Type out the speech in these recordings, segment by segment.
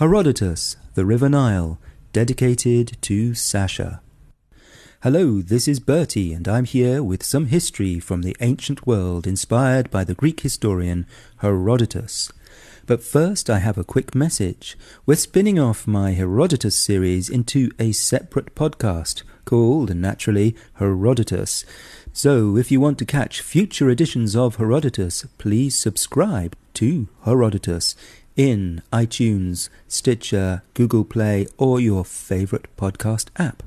Herodotus, the River Nile, dedicated to Sasha. Hello, this is Bertie, and I'm here with some history from the ancient world inspired by the Greek historian Herodotus. But first, I have a quick message. We're spinning off my Herodotus series into a separate podcast called, naturally, Herodotus. So, if you want to catch future editions of Herodotus, please subscribe to Herodotus in iTunes, Stitcher, Google Play, or your favorite podcast app.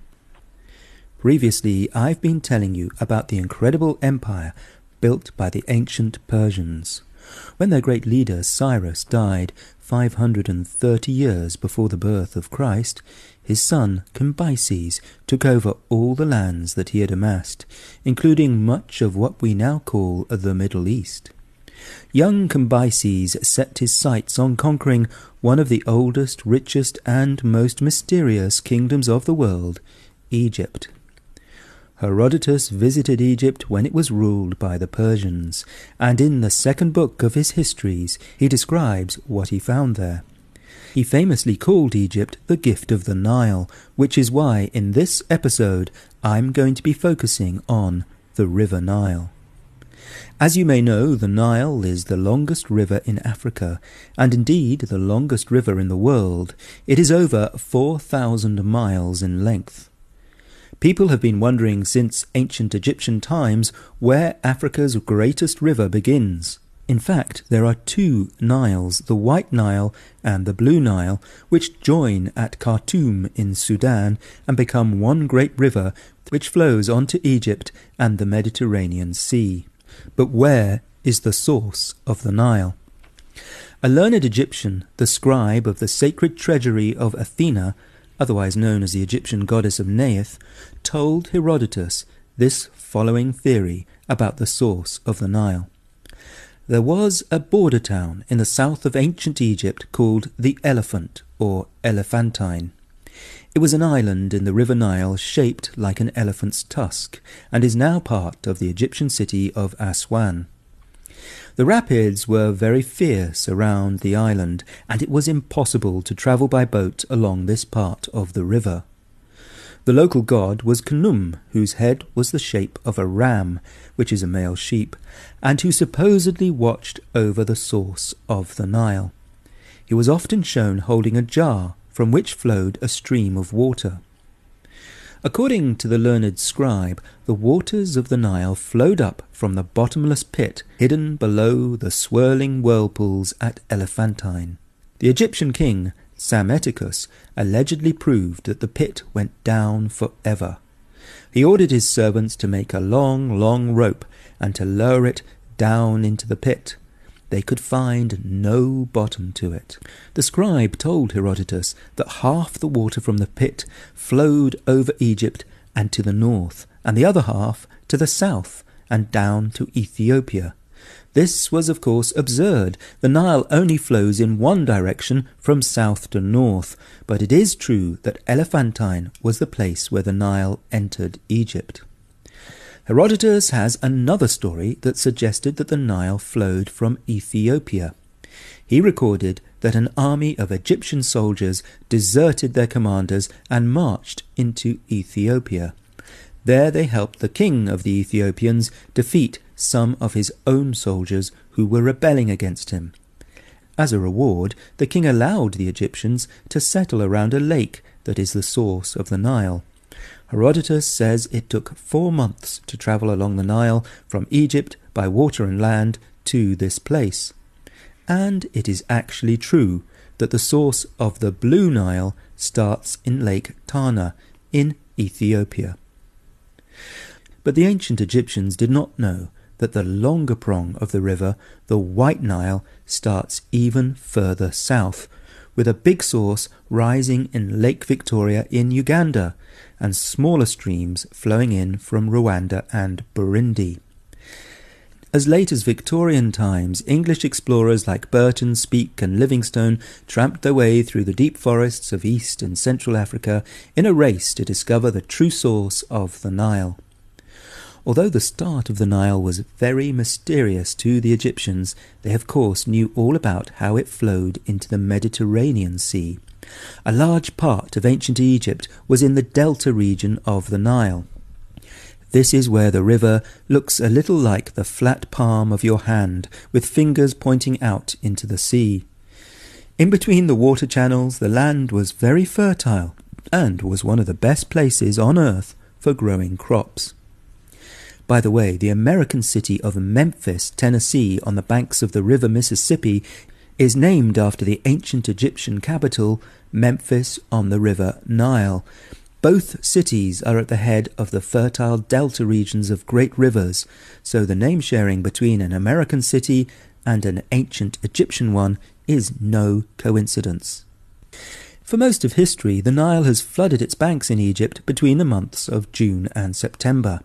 Previously, I've been telling you about the incredible empire built by the ancient Persians. When their great leader Cyrus died 530 years before the birth of Christ, his son Cambyses took over all the lands that he had amassed, including much of what we now call the Middle East. Young Cambyses set his sights on conquering one of the oldest, richest, and most mysterious kingdoms of the world, Egypt. Herodotus visited Egypt when it was ruled by the Persians, and in the second book of his histories he describes what he found there. He famously called Egypt the gift of the Nile, which is why in this episode I'm going to be focusing on the River Nile. As you may know, the Nile is the longest river in Africa, and indeed the longest river in the world. It is over 4,000 miles in length. People have been wondering since ancient Egyptian times where Africa's greatest river begins. In fact, there are two Niles, the White Nile and the Blue Nile, which join at Khartoum in Sudan and become one great river which flows onto Egypt and the Mediterranean Sea. But where is the source of the Nile? A learned Egyptian, the scribe of the sacred treasury of Athena, otherwise known as the Egyptian goddess of Neith, told Herodotus this following theory about the source of the Nile. There was a border town in the south of ancient Egypt called the Elephant or Elephantine. It was an island in the river Nile shaped like an elephant's tusk, and is now part of the Egyptian city of Aswan. The rapids were very fierce around the island, and it was impossible to travel by boat along this part of the river. The local god was Khnum, whose head was the shape of a ram, which is a male sheep, and who supposedly watched over the source of the Nile. He was often shown holding a jar from which flowed a stream of water. According to the learned scribe, the waters of the Nile flowed up from the bottomless pit hidden below the swirling whirlpools at Elephantine. The Egyptian king, Psammetichus, allegedly proved that the pit went down for ever. He ordered his servants to make a long, long rope and to lower it down into the pit they could find no bottom to it. The scribe told Herodotus that half the water from the pit flowed over Egypt and to the north, and the other half to the south and down to Ethiopia. This was, of course, absurd. The Nile only flows in one direction from south to north, but it is true that Elephantine was the place where the Nile entered Egypt. Herodotus has another story that suggested that the Nile flowed from Ethiopia. He recorded that an army of Egyptian soldiers deserted their commanders and marched into Ethiopia. There they helped the king of the Ethiopians defeat some of his own soldiers who were rebelling against him. As a reward, the king allowed the Egyptians to settle around a lake that is the source of the Nile. Herodotus says it took four months to travel along the Nile from Egypt by water and land to this place. And it is actually true that the source of the Blue Nile starts in Lake Tana in Ethiopia. But the ancient Egyptians did not know that the longer prong of the river, the White Nile, starts even further south, with a big source rising in Lake Victoria in Uganda, and smaller streams flowing in from Rwanda and Burundi. As late as Victorian times, English explorers like Burton, Speke, and Livingstone tramped their way through the deep forests of East and Central Africa in a race to discover the true source of the Nile. Although the start of the Nile was very mysterious to the Egyptians, they of course knew all about how it flowed into the Mediterranean Sea. A large part of ancient Egypt was in the delta region of the Nile. This is where the river looks a little like the flat palm of your hand, with fingers pointing out into the sea. In between the water channels, the land was very fertile and was one of the best places on earth for growing crops. By the way, the American city of Memphis, Tennessee, on the banks of the river Mississippi, is named after the ancient Egyptian capital, Memphis on the river Nile. Both cities are at the head of the fertile delta regions of great rivers, so the name sharing between an American city and an ancient Egyptian one is no coincidence. For most of history, the Nile has flooded its banks in Egypt between the months of June and September.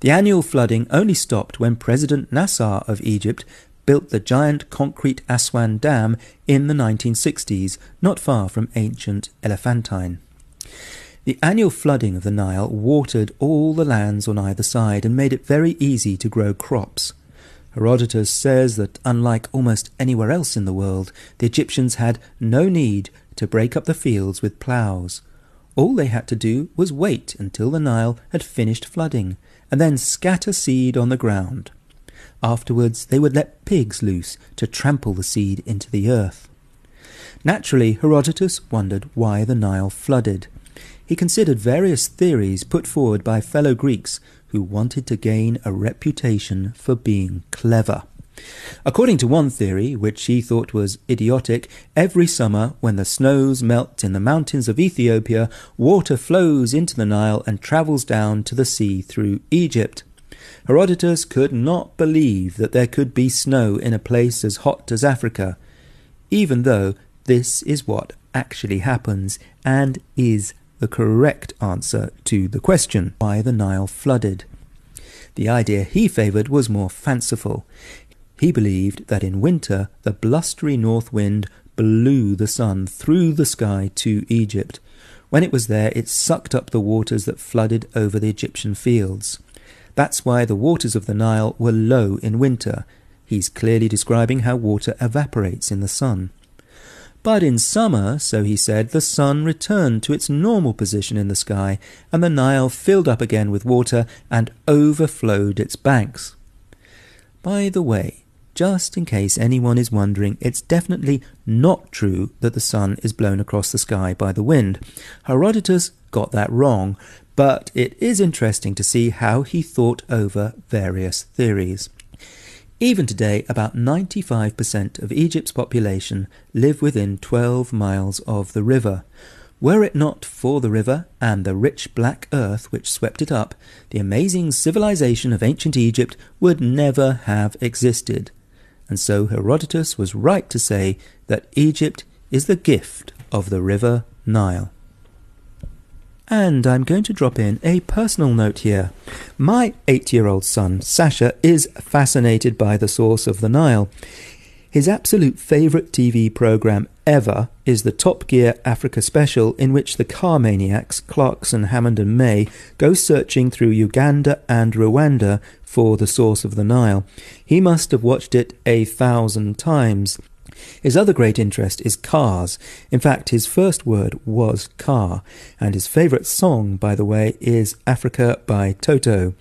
The annual flooding only stopped when President Nasser of Egypt built the giant concrete Aswan Dam in the 1960s, not far from ancient Elephantine. The annual flooding of the Nile watered all the lands on either side and made it very easy to grow crops. Herodotus says that unlike almost anywhere else in the world, the Egyptians had no need to break up the fields with ploughs. All they had to do was wait until the Nile had finished flooding, and then scatter seed on the ground. Afterwards, they would let pigs loose to trample the seed into the earth. Naturally, Herodotus wondered why the Nile flooded. He considered various theories put forward by fellow Greeks who wanted to gain a reputation for being clever. According to one theory, which he thought was idiotic, every summer when the snows melt in the mountains of Ethiopia, water flows into the Nile and travels down to the sea through Egypt. Herodotus could not believe that there could be snow in a place as hot as Africa, even though this is what actually happens and is the correct answer to the question why the Nile flooded. The idea he favoured was more fanciful. He believed that in winter the blustery north wind blew the sun through the sky to Egypt. When it was there, it sucked up the waters that flooded over the Egyptian fields. That's why the waters of the Nile were low in winter. He's clearly describing how water evaporates in the sun. But in summer, so he said, the sun returned to its normal position in the sky, and the Nile filled up again with water and overflowed its banks. By the way, just in case anyone is wondering, it's definitely not true that the sun is blown across the sky by the wind. Herodotus got that wrong, but it is interesting to see how he thought over various theories. Even today, about 95% of Egypt's population live within 12 miles of the river. Were it not for the river and the rich black earth which swept it up, the amazing civilization of ancient Egypt would never have existed. And so Herodotus was right to say that Egypt is the gift of the river Nile. And I'm going to drop in a personal note here. My eight year old son, Sasha, is fascinated by the source of the Nile. His absolute favourite TV programme ever is the Top Gear Africa special, in which the car maniacs, Clarkson, Hammond, and May, go searching through Uganda and Rwanda for the source of the Nile. He must have watched it a thousand times. His other great interest is cars. In fact, his first word was car, and his favourite song, by the way, is Africa by Toto.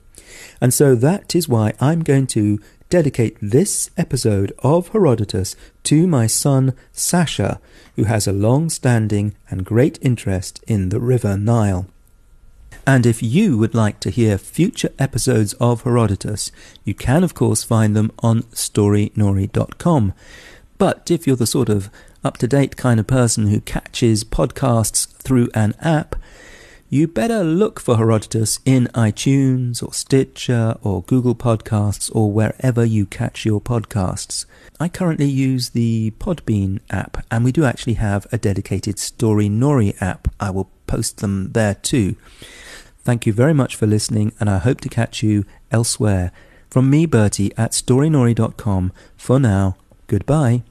And so that is why I'm going to dedicate this episode of Herodotus to my son Sasha, who has a long standing and great interest in the River Nile. And if you would like to hear future episodes of Herodotus, you can of course find them on storynory.com. But if you're the sort of up to date kind of person who catches podcasts through an app, you better look for Herodotus in iTunes or Stitcher or Google Podcasts or wherever you catch your podcasts. I currently use the Podbean app, and we do actually have a dedicated Storynory app. I will post them there too. Thank you very much for listening, and I hope to catch you elsewhere. From me, Bertie, at storynory.com. For now, Goodbye.